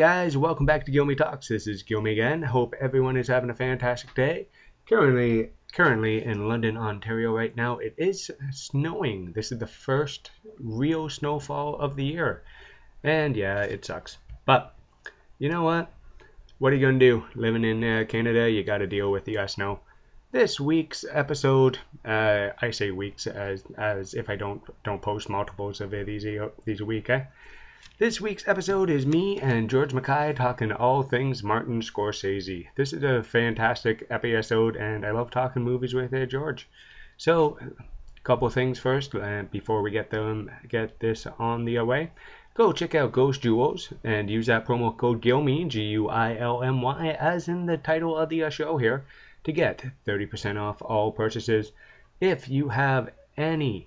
Guys, welcome back to Guilmy Talks. This is Guilmy again. Hope everyone is having a fantastic day. Currently, currently in London, Ontario, right now, it is snowing. This is the first real snowfall of the year, and yeah, it sucks. But you know what? What are you gonna do? Living in uh, Canada, you got to deal with the uh, snow. This week's episode, uh, I say weeks as as if I don't don't post multiples of it these these a week, eh? This week's episode is me and George Mackay talking all things Martin Scorsese. This is a fantastic episode, and I love talking movies with uh, George. So, a couple things first, uh, before we get them get this on the way. Go check out Ghost Jewels and use that promo code GUILMY, G-U-I-L-M-Y, as in the title of the uh, show here, to get 30% off all purchases. If you have any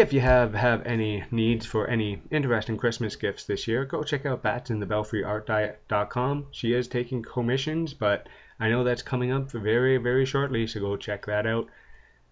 if you have, have any needs for any interesting Christmas gifts this year, go check out Bats in the BelfryArtDiet.com. She is taking commissions, but I know that's coming up very, very shortly, so go check that out.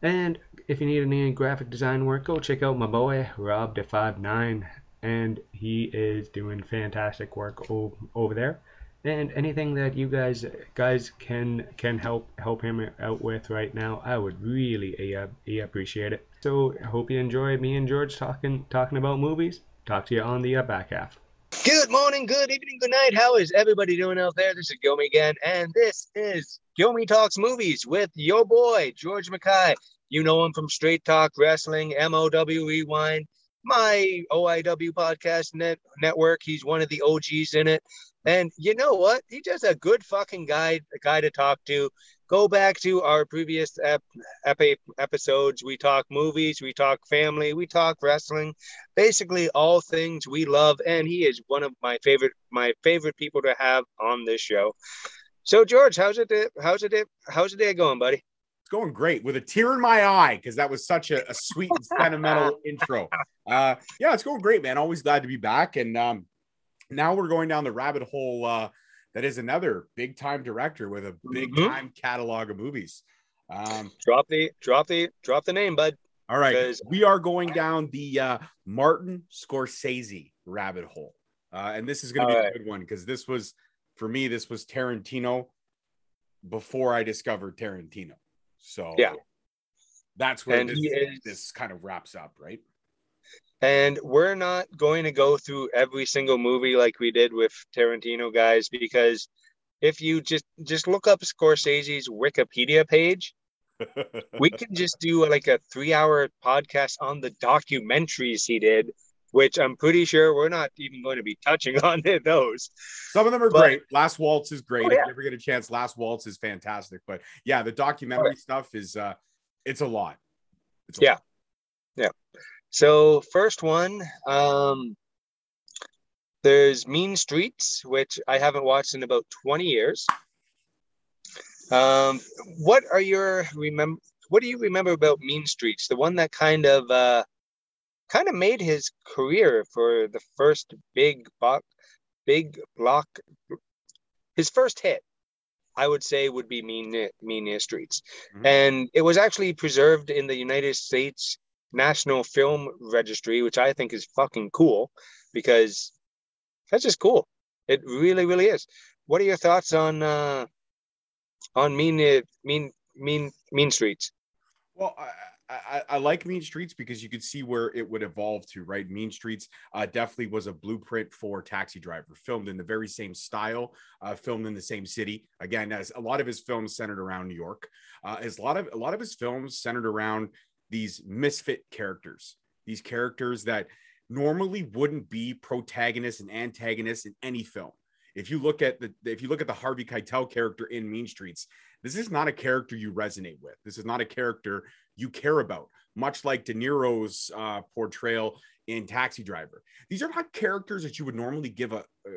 And if you need any graphic design work, go check out my boy, Rob De59, and he is doing fantastic work over there and anything that you guys guys can can help help him out with right now i would really uh, appreciate it so i hope you enjoy me and george talking talking about movies talk to you on the uh, back half Good morning, good evening, good night. How is everybody doing out there? This is Guilmy again, and this is Guilmy Talks Movies with your boy, George Mackay. You know him from Straight Talk Wrestling, MOW Rewind, my OIW podcast net network. He's one of the OGs in it. And you know what? He's just a good fucking guy, a guy to talk to. Go back to our previous ep- epi- episodes. We talk movies, we talk family, we talk wrestling, basically all things we love. And he is one of my favorite, my favorite people to have on this show. So George, how's it? How's it? How's the day going, buddy? It's going great with a tear in my eye because that was such a, a sweet and sentimental intro. Uh, yeah, it's going great, man. Always glad to be back. And um, now we're going down the rabbit hole uh, that is another big time director with a big time mm-hmm. catalog of movies. Um, drop the drop the drop the name, bud. All right, we are going down the uh, Martin Scorsese rabbit hole, uh, and this is going to be right. a good one because this was for me. This was Tarantino before I discovered Tarantino. So yeah, that's where this, is, this kind of wraps up, right? And we're not going to go through every single movie like we did with Tarantino guys because if you just just look up Scorsese's Wikipedia page, we can just do like a 3-hour podcast on the documentaries he did, which I'm pretty sure we're not even going to be touching on those. Some of them are but, great. Last Waltz is great. Oh, yeah. If you ever get a chance, Last Waltz is fantastic. But yeah, the documentary right. stuff is uh it's a lot. It's a yeah. Lot. So first one, um, there's Mean Streets, which I haven't watched in about 20 years. Um, what are your remember? What do you remember about Mean Streets? The one that kind of uh, kind of made his career for the first big big block. His first hit, I would say, would be Mean Mean Streets, mm-hmm. and it was actually preserved in the United States National Film Registry, which I think is fucking cool because that's just cool. It really, really is. What are your thoughts on uh, on Mean uh, Mean Mean Mean Streets? Well, I, I, I, like Mean Streets because you could see where it would evolve to, right? Mean Streets uh, definitely was a blueprint for Taxi Driver, filmed in the very same style, uh, filmed in the same city. Again, as a lot of his films centered around New York, uh, as a lot of a lot of his films centered around these misfit characters, these characters that normally wouldn't be protagonists and antagonists in any film. If you look at the if you look at the Harvey Keitel character in Mean Streets, this is not a character you resonate with. This is not a character you care about. Much like De Niro's uh, portrayal in Taxi Driver, these are not characters that you would normally give a, a,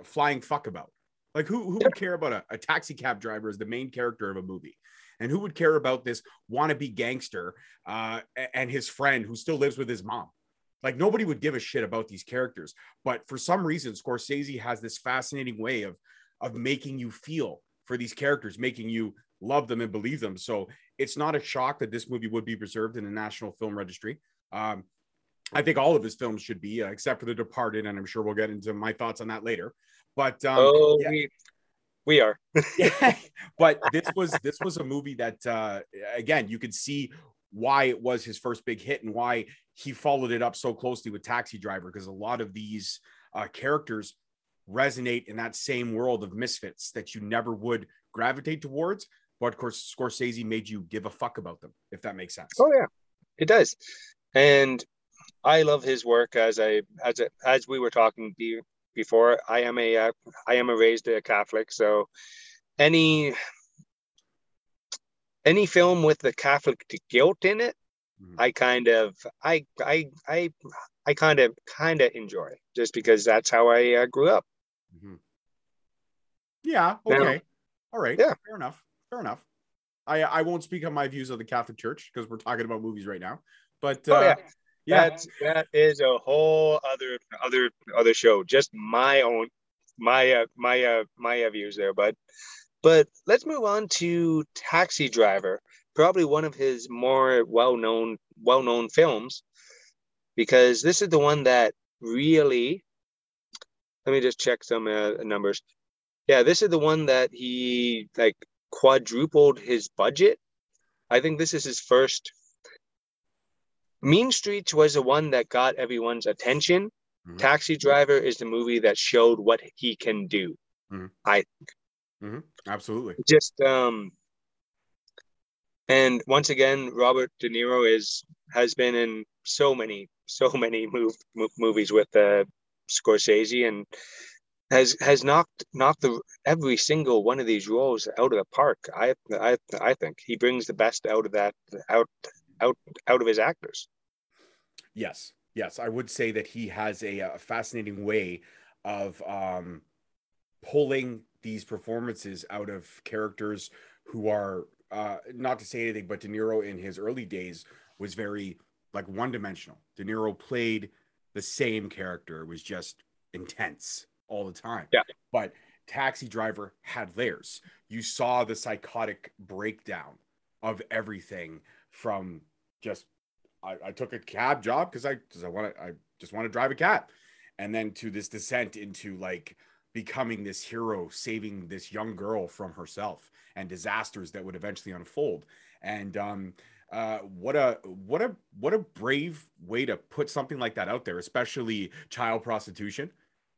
a flying fuck about. Like who who would care about a, a taxi cab driver as the main character of a movie? And who would care about this wannabe gangster uh, and his friend who still lives with his mom? Like nobody would give a shit about these characters. But for some reason, Scorsese has this fascinating way of of making you feel for these characters, making you love them and believe them. So it's not a shock that this movie would be preserved in the National Film Registry. Um, I think all of his films should be, uh, except for The Departed, and I'm sure we'll get into my thoughts on that later. But um, oh, yeah. we we are. but this was this was a movie that uh, again you could see why it was his first big hit and why he followed it up so closely with Taxi Driver because a lot of these uh, characters resonate in that same world of misfits that you never would gravitate towards. But of course, Scorsese made you give a fuck about them, if that makes sense. Oh yeah, it does. And I love his work as I as a, as we were talking before. I am a uh, I am a raised a Catholic, so any any film with the Catholic guilt in it, Mhm. I kind of I I I I kind of kind of enjoy just because that's how I uh, grew up. Mhm. Yeah. Now- Okay. All right. Yeah. Fair enough. Fair enough. I I won't speak on my views of the Catholic Church because we're talking about movies right now. But uh, Oh, yeah. Yeah. That's that is a whole other other other show. Just my own my uh, my uh, my uh, views there, but but let's move on to Taxi Driver, probably one of his more well known well known films, because this is the one that really. Let me just check some uh, numbers. Yeah, this is the one that he like quadrupled his budget. I think this is his first Mean Streets was the one that got everyone's attention. Mhm. Taxi Driver is the movie that showed what he can do. I think absolutely. Just um and once again Robert De Niro is has been in so many so many move, mo- movies with uh Scorsese and has has knocked knocked the every single one of these roles out of the park. I I I think he brings the best out of that out out out of his actors. Yes, yes, I would say that he has a, uh fascinating way of um, pulling these performances out of characters who are uh, not to say anything, but De Niro in his early days was very like one dimensional. De Niro played the same character; it was just intense all the time. Yeah. but Taxi Driver had layers. You saw the psychotic breakdown of everything from just I, I took a cab job because I because I want to I just want to drive a cab, and then to this descent into like becoming this hero, saving this young girl from herself and disasters that would eventually unfold. And um, uh, what a what a what a brave way to put something like that out there, especially child prostitution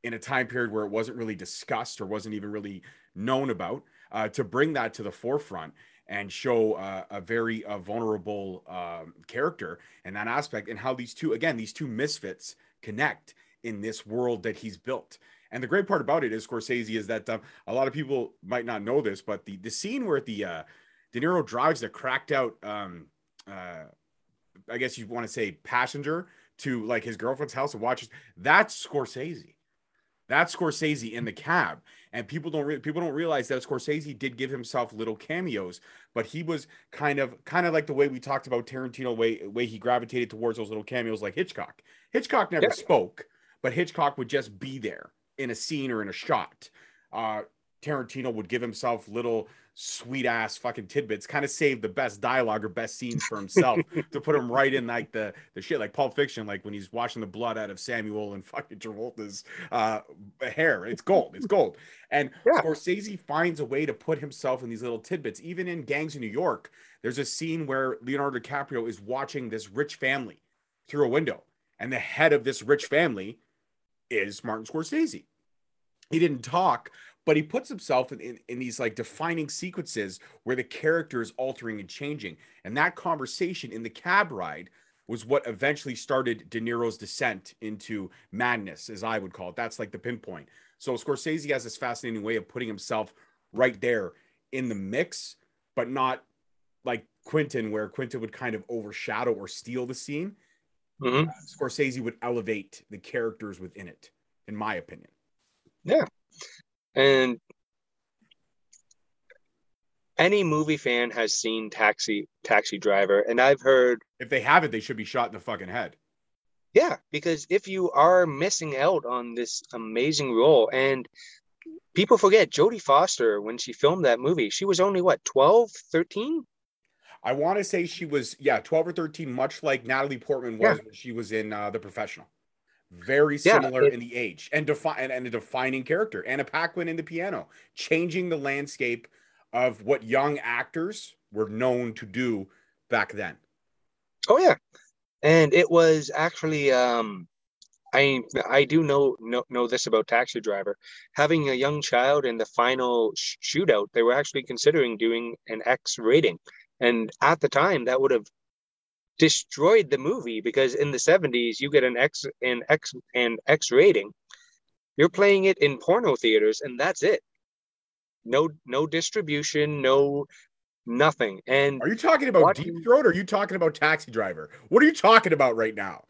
in a time period where it wasn't really discussed or wasn't even really known about. Uh, to bring that to the forefront and show uh, a very uh, vulnerable um, character in that aspect and how these two again these two misfits connect in this world that he's built. And the great part about it is scorsese is that um, a lot of people might not know this but the the scene where the uh, de niro drives the cracked out um, uh, i guess you want to say passenger to like his girlfriend's house and watches that's scorsese that's Scorsese in the cab, and people don't re- people don't realize that Scorsese did give himself little cameos, but he was kind of kind of like the way we talked about Tarantino way way he gravitated towards those little cameos like Hitchcock. Hitchcock never Yeah. spoke, but Hitchcock would just be there in a scene or in a shot. Uh, Tarantino would give himself little sweet ass fucking tidbits, kind of save the best dialogue or best scenes for himself to put him right in like the the shit like Pulp Fiction, like when he's washing the blood out of Samuel and fucking Travolta's uh, hair. It's gold. It's gold. And Yeah. Scorsese finds a way to put himself in these little tidbits. Even in Gangs of New York, there's a scene where Leonardo DiCaprio is watching this rich family through a window, and the head of this rich family is Martin Scorsese. He didn't talk, but he puts himself in, in, in these like defining sequences where the character is altering and changing. And that conversation in the cab ride was what eventually started De Niro's descent into madness, as I would call it. That's like the pinpoint. So Scorsese has this fascinating way of putting himself right there in the mix, but not like Quentin, where Quentin would kind of overshadow or steal the scene. Mhm. Scorsese would elevate the characters within it, in my opinion. And any movie fan has seen Taxi Taxi Driver, and I've heard If they haven't, they should be shot in the fucking head. Yeah, because if you are missing out on this amazing role, and people forget Jodie Foster, when she filmed that movie, she was only what, 12, 13? I want to say she was, yeah, 12 or 13, much like Natalie Portman was Yeah. when she was in uh, The Professional. Very Yeah, similar it- in the age and, defi- and, and a defining character. Anna Paquin in the piano, changing the landscape of what young actors were known to do back then. Oh, yeah. And it was actually, um, I I do know, know know this about Taxi Driver. Having a young child in the final shootout, they were actually considering doing an X rating, and at the time that would have destroyed the movie because in the 70s you get an X and X and X rating. You're playing it in porno theaters and that's it. No no distribution, no nothing. And Are you talking about Watching- Deep Throat or are you talking about Taxi Driver? What are you talking about right now?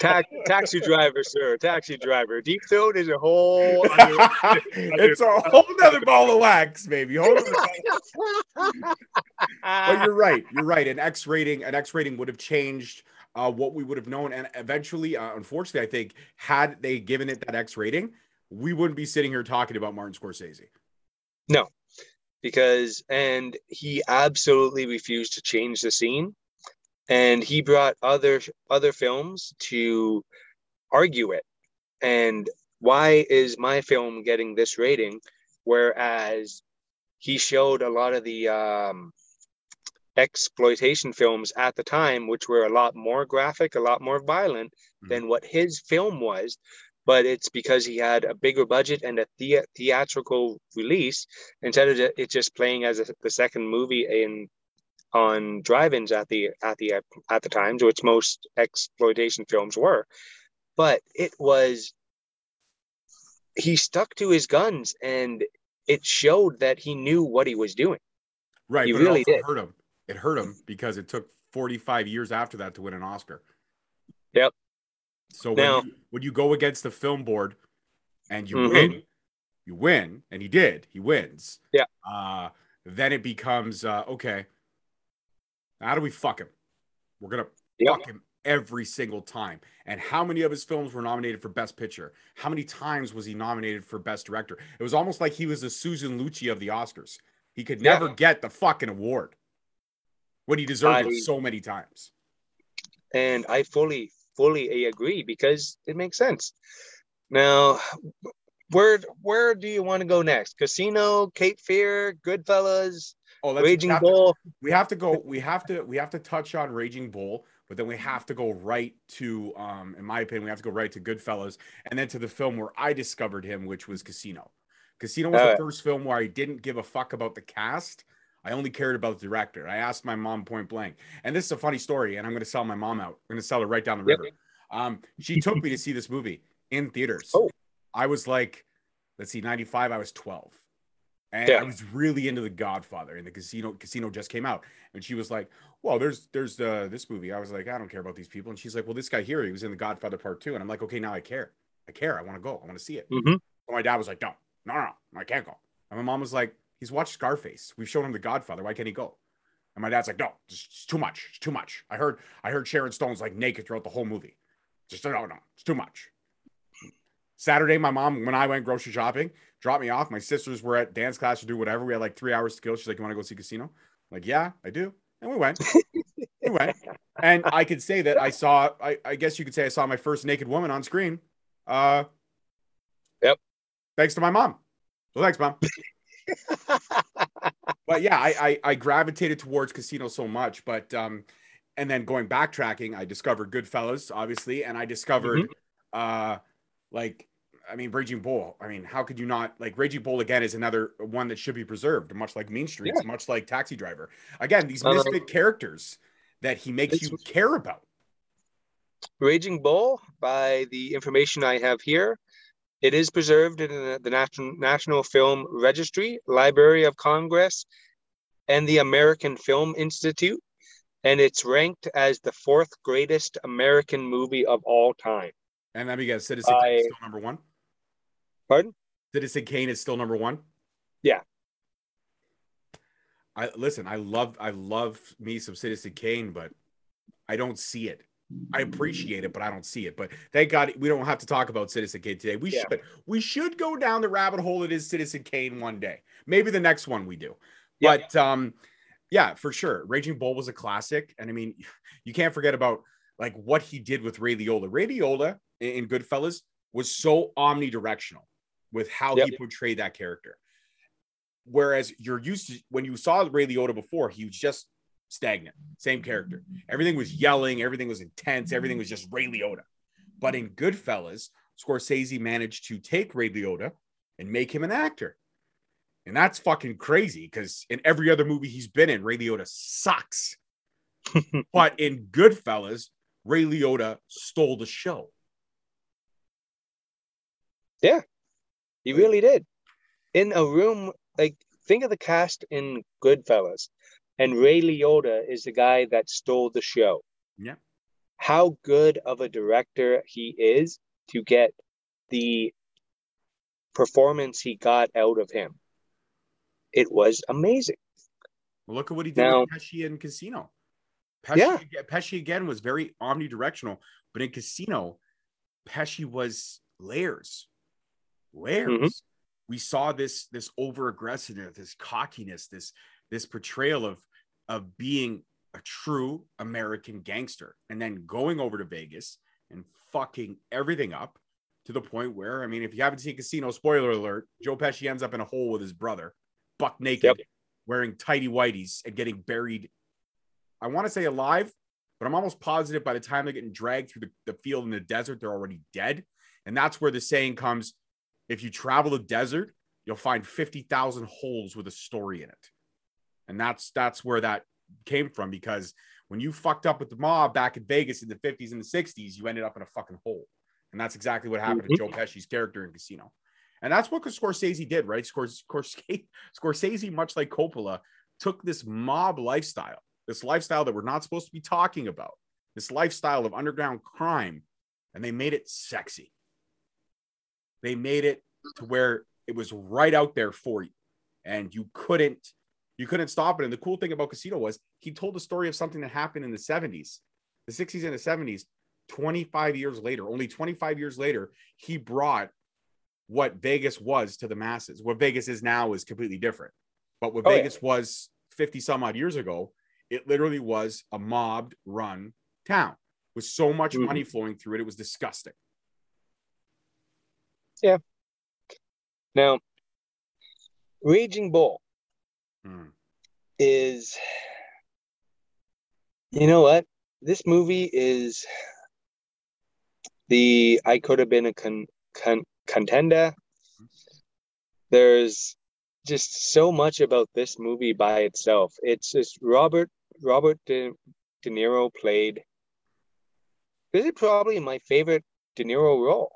Ta- taxi driver, sir, taxi driver. Deep throat is a whole other it's a whole other ball of wax, baby. Whole nother- but you're right. You're right. An X rating, an X rating would have changed uh, what we would have known. And eventually, uh, unfortunately, I think had they given it that X rating, we wouldn't be sitting here talking about Martin Scorsese. No, because and he absolutely refused to change the scene and he brought other other films to argue it. And why is my film getting this rating? Whereas he showed a lot of the um exploitation films at the time which were a lot more graphic a lot more violent than what his film was. But it's because he had a bigger budget and a thea- theatrical release instead of it just playing as a, the second movie in on drive-ins at the at the at the times which most exploitation films were but it was he stuck to his guns and it showed that he knew what he was doing Right. He really did. hurt him. It hurt him because it took 45 years after that to win an Oscar. Yep. So when, Now- you, when you go against the film board and you Mhm. win, you win, and he did, he wins. Yeah. Uh, then it becomes uh, okay. How do we fuck him? We're gonna Yep. fuck him every single time. And how many of his films were nominated for Best Picture? How many times was he nominated for Best Director? It was almost like he was the Susan Lucci of the Oscars. He could Yeah. never get the fucking award when he deserved I- it so many times. and I fully fully agree because it makes sense. Now, where where do you want to go next? Casino, Cape Fear, Goodfellas, Oh, Raging we Bull. To, we have to go. We have to. We have to touch on Raging Bull, but then we have to go right to, um, in my opinion, we have to go right to Goodfellas, and then to the film where I discovered him, which was Casino. Casino was All the right. first film where I didn't give a fuck about the cast. I only cared about the director. I asked my mom point blank, and this is a funny story, and I'm going to sell my mom out. I'm going to sell her right down the Yep. river. Um, she took me to see this movie in theaters. Oh. I was like, let's see, 95. I was 12. And Yeah. I was really into The Godfather, and the casino casino just came out. And she was like, "Well, there's there's uh, this movie." I was like, "I don't care about these people." And she's like, "Well, this guy here, he was in The Godfather Part 2." And I'm like, "Okay, now I care. I care. I want to go. I want to see it." Mhm. But my dad was like, "No, no, no, no, I can't go." And my mom was like, "He's watched Scarface. We've shown him The Godfather. Why can't he go?" And my dad's like, "No, it's, it's too much. It's too much." I heard I heard Sharon Stone's like naked throughout the whole movie. Just no, no, it's too much. Saturday, my mom, when I went grocery shopping, dropped me off. My sisters were at dance class to do whatever. We had like three hours to kill. She's like, "You want to go see Casino?" I'm like, yeah, I do. And we went. we went. And I could say that I saw. I, I guess you could say I saw my first naked woman on screen. Uh, Yep. Thanks to my mom. So thanks, mom. but yeah, I, I I gravitated towards Casino so much, but um, and then going backtracking, I discovered Goodfellas, obviously, and I discovered uh, like I mean, Raging Bull. I mean, how could you not like Raging Bull again is another one that should be preserved, much like Mean Streets, much like Taxi Driver. Again, these Uh, misfit characters that he makes you care about. Raging Bull, by the information I have here, it is preserved in the, the National National Film Registry, Library of Congress, and the American Film Institute, and it's ranked as the fourth greatest American movie of all time. And let me guess, Citizen Kane is still number one. Pardon? Citizen Kane is still number one. Yeah. I listen. I love I love me some Citizen Kane, but I don't see it. I appreciate it, but I don't see it. But thank God we don't have to talk about Citizen Kane today. We Yeah. should we should go down the rabbit hole that is Citizen Kane one day. Maybe the next one we do. Yeah. But um, yeah, for sure. Raging Bull was a classic, and I mean, you can't forget about like what he did with Ray Liotta. Ray Liotta in, in Goodfellas was so omnidirectional with how he portrayed that character. Whereas you're used to when you saw Ray Liotta before, he was just stagnant, same character. Everything was yelling, everything was intense, everything was just Ray Liotta. But in Goodfellas, Scorsese managed to take Ray Liotta and make him an actor. And that's fucking crazy because in every other movie he's been in, Ray Liotta sucks. but in Goodfellas, Ray Liotta stole the show. He really did. In a room, like think of the cast in Goodfellas, and Ray Liotta is the guy that stole the show. Yeah. How good of a director he is to get the performance he got out of him. It was amazing. Well, look at what he did Now- with Pesci in Casino. Pesci, Yeah. Pesci again was very omnidirectional, but in Casino, Pesci was layers, layers. Mhm. We saw this this over aggressiveness, this cockiness, this this portrayal of of being a true American gangster, and then going over to Vegas and fucking everything up to the point where, I mean, if you haven't seen Casino, spoiler alert, Joe Pesci ends up in a hole with his brother, buck naked, Yep. wearing tidy whities and getting buried. I want to say alive, but I'm almost positive by the time they're getting dragged through the, the field in the desert, they're already dead. And that's where the saying comes if you travel the desert, you'll find 50,000 holes with a story in it. And that's that's where that came from because when you fucked up with the mob back in Vegas in the 50s and the 60s, you ended up in a fucking hole. And that's exactly what happened to Joe mm-hmm. Pesci's character in Casino. And that's what Scorsese did, right? Scors- Scorsese, Scorsese, much like Coppola, took this mob lifestyle, this lifestyle that we're not supposed to be talking about, this lifestyle of underground crime, and they made it sexy. They made it to where it was right out there for you, and you couldn't you couldn't stop it. And the cool thing about Casino was he told the story of something that happened in the 70s, the 60s and the 70s. 25 years later, only 25 years later, he brought what Vegas was to the masses. What Vegas is now is completely different. But what Oh, yeah. Vegas was 50 some odd years ago, it literally was a mobbed run town with so much Mhm. money flowing through it. It was disgusting. Now, Raging Bull Mm. is, you know what? This movie is the I could have been a con, con, contender. There's just so much about this movie by itself. It's just Robert Robert De, De Niro played. This is probably my favorite De Niro role,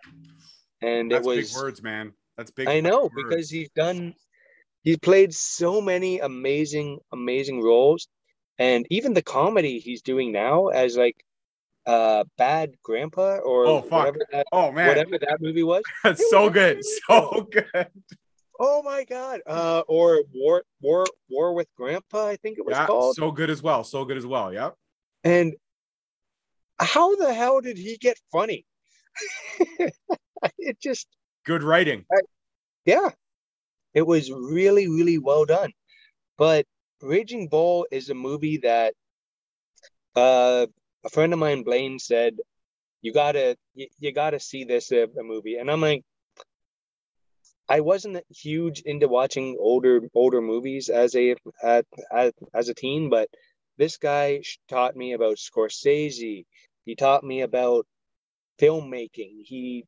and That's it was big words, man. That's big. I know because he's done he's played so many amazing amazing roles and even the comedy he's doing now as like uh bad grandpa or Oh, whatever that oh man, whatever that movie was that's so good, so good. oh my god uh or war war war with grandpa i think it was Yeah, called so good as well. So good as well. Yep. and how the hell did he get funny it just Good writing. yeah. It was really really well done. But raging bull is a movie that uh a friend of mine blaine said you gotta you, you gotta see this uh, a movie. And i'm like i wasn't huge into watching older older movies as a as, as, as a teen but this guy taught me about scorsese. He taught me about filmmaking. He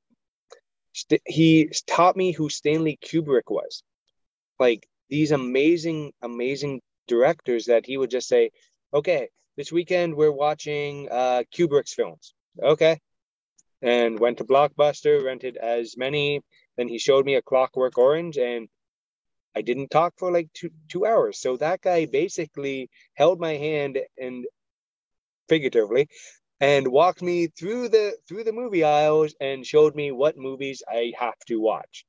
st- he taught me who stanley kubrick was. Like these amazing amazing directors that he would just say okay this weekend we're watching uh kubrick's films. Okay. And went to blockbuster rented as many. Then he showed me a clockwork orange and i didn't talk for like two two hours. So that guy basically held my hand and figuratively and walked me through the through the movie aisles and showed me what movies i have to watch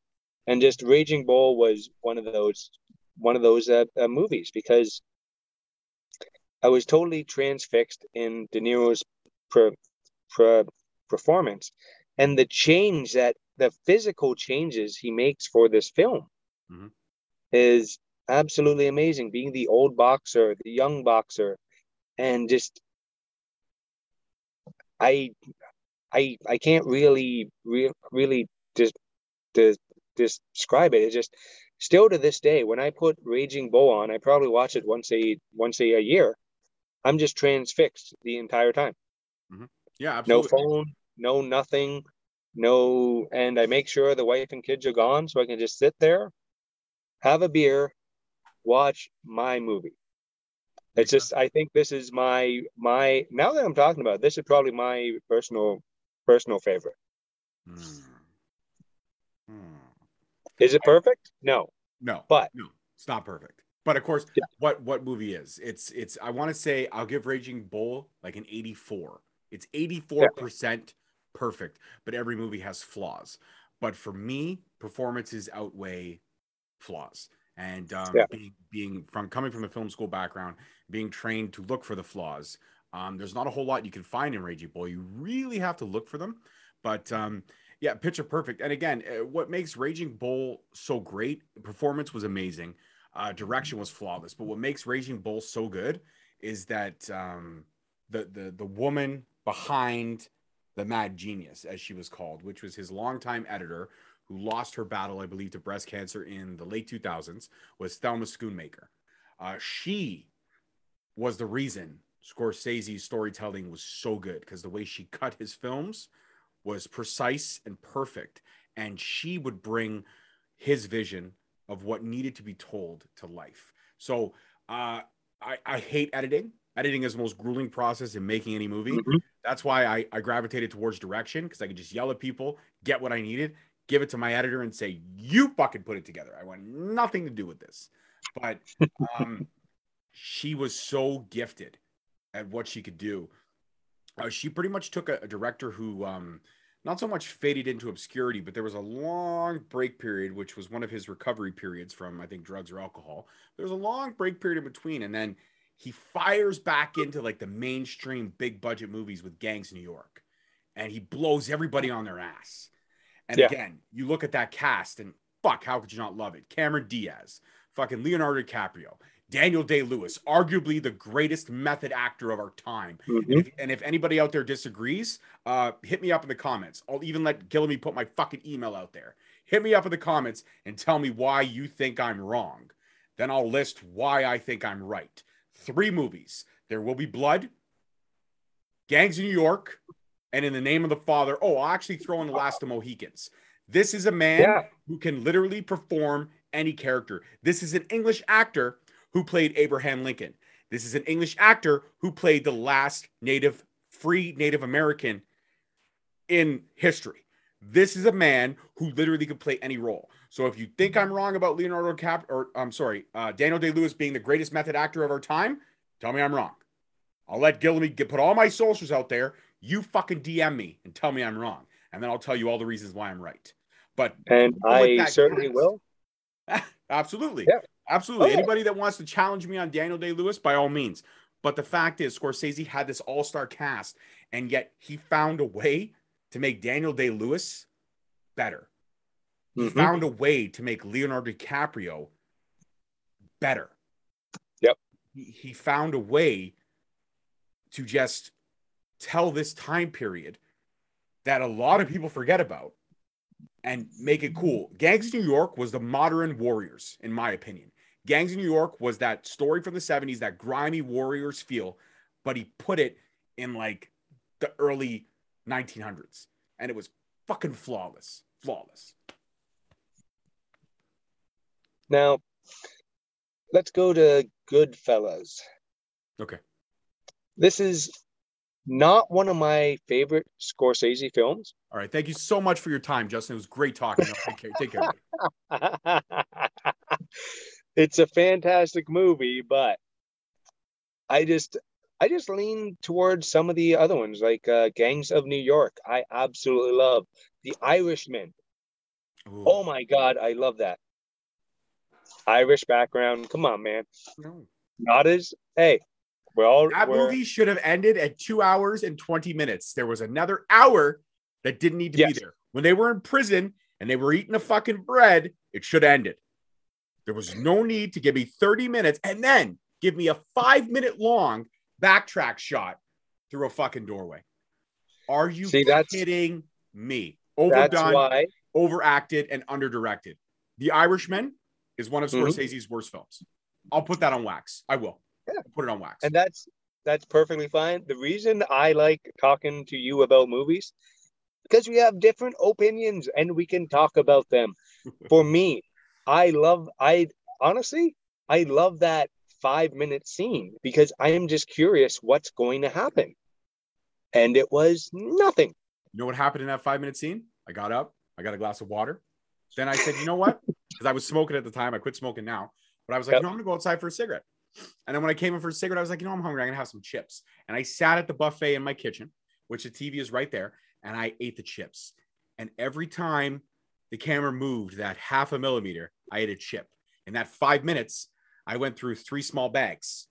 and just Raging Bull was one of those one of those uh, uh, movies because I was totally transfixed in De Niro's per, per, performance and the change that the physical changes he makes for this film Mhm. is absolutely amazing. Being the old boxer, the young boxer, and just I I I can't really re- really just dis, dis, describe it. It's just still to this day when I put Raging Bull on, I probably watch it once a once a, a year. I'm just transfixed the entire time. Mm-hmm. Yeah, No phone, no nothing, no and I make sure the wife and kids are gone so I can just sit there, have a beer, watch my movie. It's just I think this is my my now that I'm talking about it, this is probably my personal personal favorite. Hmm. Hmm. Is it perfect? No. No, But- no, it's not perfect. But of course, Yeah. what what movie is? It's it's. I want to say I'll give Raging Bull like an eighty four. It's eighty four percent perfect, but every movie has flaws. But for me, performances outweigh flaws. And um, Yeah. being being from coming from a film school background, being trained to look for the flaws, um, there's not a whole lot you can find in Raging Bull. You really have to look for them. But um, yeah, picture perfect. And again, uh, what makes Raging Bull so great? Performance was amazing. Uh, direction was flawless. But what makes Raging Bull so good is that um, the the the woman behind the Mad Genius, as she was called, which was his longtime editor, who lost her battle, I believe, to breast cancer in the late 2000s, was Thelma Schoonmaker. Uh, she was the reason Scorsese's storytelling was so good because the way she cut his films was precise and perfect. And she would bring his vision of what needed to be told to life. So uh, I, I hate editing. Editing is the most grueling process in making any movie. Mhm. That's why I, I gravitated towards direction because I could just yell at people, get what I needed, give it to my editor, and say, "You fucking put it together." I want nothing to do with this. But um, she was so gifted at what she could do. Uh, she pretty much took a, a director who um, not so much faded into obscurity, but there was a long break period, which was one of his recovery periods from I think drugs or alcohol. There was a long break period in between, and then he fires back into like the mainstream big budget movies with Gangs New York, and he blows everybody on their ass. And Yeah. again, you look at that cast, and fuck, how could you not love it? Cameron Diaz, fucking Leonardo DiCaprio, Daniel Day Lewis, arguably the greatest method actor of our time. And Mhm. if, and if anybody out there disagrees, uh, hit me up in the comments. I'll even let Gillamy put my fucking email out there. Hit me up in the comments and tell me why you think I'm wrong. Then I'll list why I think I'm right. Three movies There Will Be Blood, Gangs of New York, and In the Name of the Father. Oh, I'll actually throw in The Last of the Mohicans. This is a man Yeah. who can literally perform any character. This is an English actor who played Abraham Lincoln. This is an English actor who played the last native free Native American in history. This is a man who literally could play any role. So if you think I'm wrong about Leonardo Cap or I'm sorry, uh, Daniel Day Lewis being the greatest method actor of our time, tell me I'm wrong. I'll let Gillamy get put all my socials out there. You fucking DM me and tell me I'm wrong, and then I'll tell you all the reasons why I'm right. But And I certainly cast- will. Absolutely. Yeah. Absolutely. Oh, yeah. Anybody that wants to challenge me on Daniel Day Lewis, by all means. But the fact is, Scorsese had this all star cast, and yet he found a way to make Daniel Day Lewis better. He Mhm. found a way to make Leonardo DiCaprio better. Yep. He, he found a way to just tell this time period that a lot of people forget about and make it cool. Gangs of New York was the modern Warriors, in my opinion. Gangs of New York was that story from the 70s, that grimy Warriors feel, but he put it in like the early 1900s. And it was fucking flawless. Flawless. Now, let's go to Goodfellas. Okay. This is not one of my favorite Scorsese films. All right. Thank you so much for your time, Justin. It was great talking. Take care. Take care. it's a fantastic movie, but I just I just lean towards some of the other ones, like uh, Gangs of New York. I absolutely love The Irishman. Ooh. Oh my God, I love that. Irish background. Come on, man. no. Not as hey, We're That we're- movie should have ended at two hours and 20 minutes. There was another hour that didn't need to Yes. be there. When they were in prison and they were eating a fucking bread, it should have ended. There was no need to give me 30 minutes and then give me a five minute long backtrack shot through a fucking doorway. Are you See, that's- kidding me? Overdone, overacted, and underdirected. The Irishman is one of Mhm. Scorsese's worst films. I'll put that on wax. I will. Yeah. I'll put it on wax. and that's that's perfectly fine. The reason I like talking to you about movies because we have different opinions and we can talk about them. For me, I love I honestly I love that 5 minute scene because I am just curious what's going to happen. And it was nothing. You know what happened in that five minute scene? I got up, I got a glass of water. Then I said, you know what? Because I was smoking at the time. I quit smoking now. But I was like, Yep. know, I'm gonna go outside for a cigarette. And then when I came in for a cigarette, I was like, you know, I'm hungry. I'm gonna have some chips. And I sat at the buffet in my kitchen, which the TV is right there, and I ate the chips. And every time the camera moved that half a millimeter, I ate a chip. In that five minutes, I went through three small bags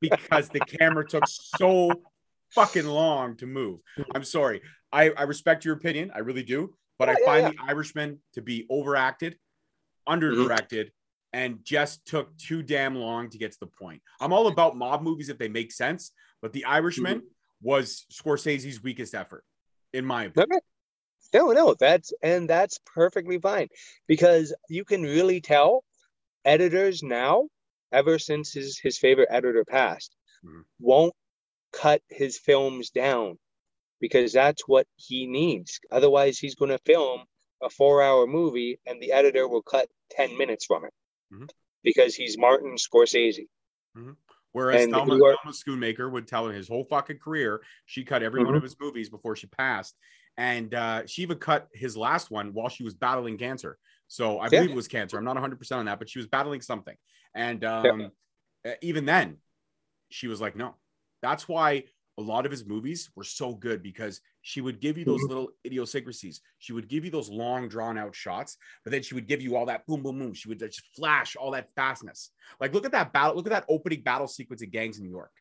because the camera took so fucking long to move. I'm sorry. I, I respect your opinion. I really do. But I Yeah, yeah, find yeah. the Irishman to be overacted, underdirected, and just took too damn long to get to the point. I'm all about mob movies if they make sense, but the Irishman Mm-hmm. was Scorsese's weakest effort, in my opinion. Okay. No, no, that's and that's perfectly fine because you can really tell editors now, ever since his his favorite editor passed, Mhm. won't cut his films down because that's what he needs. Otherwise, he's going to film a four-hour movie and the editor will cut ten minutes from it Mhm. because he's Martin Scorsese. Whereas And Thelma, are- Thelma Schoonmaker would tell her his whole fucking career, she cut every one Mhm. of his movies before she passed. And uh, she even cut his last one while she was battling cancer. So I Yeah. believe it was cancer. I'm not 100% on that, but she was battling something. And um, uh, even then, she was like, no. That's why a lot of his movies were so good because she would give you those Mhm. little idiosyncrasies. She would give you those long, drawn out shots, but then she would give you all that boom, boom, boom. She would just flash all that fastness. Like, look at that battle. Look at that opening battle sequence of Gangs in New York.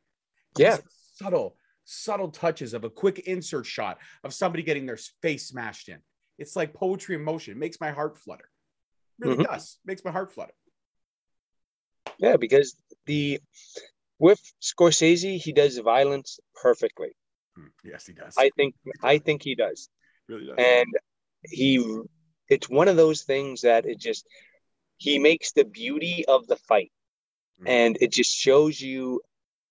Yeah. These subtle, subtle touches of a quick insert shot of somebody getting their face smashed in. It's like poetry in motion. It makes my heart flutter. It really Mhm. does. makes my heart flutter. Yeah, because the with Scorsese, he does violence perfectly. Hmm, Yes, he does. I think I think he does. really does. and he it's one of those things that it just he makes the beauty of the fight Mhm. and it just shows you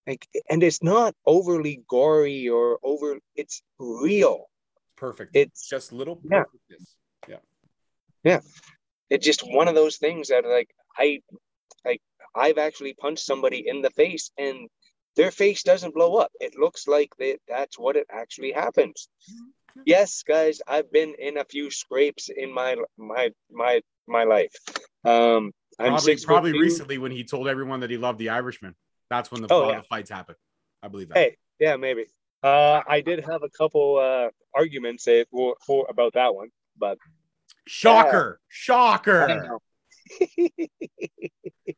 like and it's not overly gory or over it's real. Perfect. it's just little Yeah. yeah. It's just one of those things that like i like i've actually punched somebody in the face and their face doesn't blow up. It looks like that that's what it actually happens. Yes guys i've been in a few scrapes in my my my my life. Um i'm Probably, probably recently when he told everyone that he loved the Irishman. That's when the, Oh, yeah. the fights happen. I believe that. Hey, yeah, maybe. Uh, I did have a couple uh, arguments eh, for, for about that one, but Shocker! I Shocker! don't know.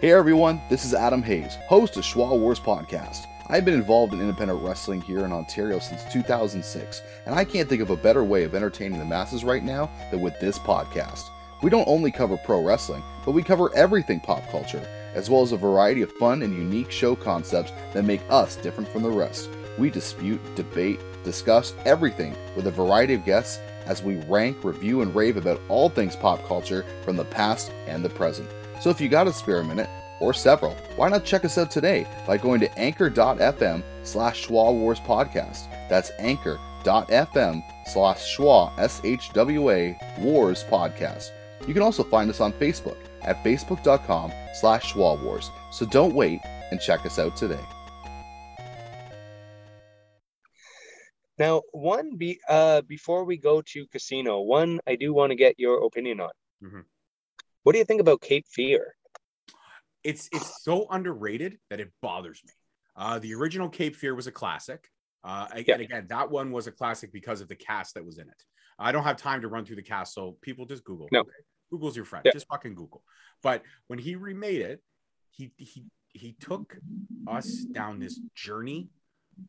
Hey everyone, this is Adam Hayes, host of Shwa Wars Podcast. I've been involved in independent wrestling here in Ontario since 2006, and I can't think of a better way of entertaining the masses right now than with this podcast. We don't only cover pro wrestling, but we cover everything pop culture, as well as a variety of fun and unique show concepts that make us different from the rest. We dispute, debate, discuss everything with a variety of guests as we rank, review, and rave about all things pop culture from the past and the present. So if you got a spare minute, or several, why not check us out today by going to anchor.fm slash Shwa Wars Podcast. That's anchor.fm slash Shwa, S-H-W-A, Wars Podcast. You can also find us on Facebook at facebook.com slash Shwa Wars. So don't wait and check us out today. Now, one be uh before we go to casino, one I do want to get your opinion on. Mhm. What do you think about Cape Fear? It's it's so underrated that it bothers me. Uh, the original Cape Fear was a classic. Uh, and Yeah. again, that one was a classic because of the cast that was in it. I don't have time to run through the cast, so people just Google. No. okay? Google's your friend. Yeah. Just fucking Google. But when he remade it, he he he took us down this journey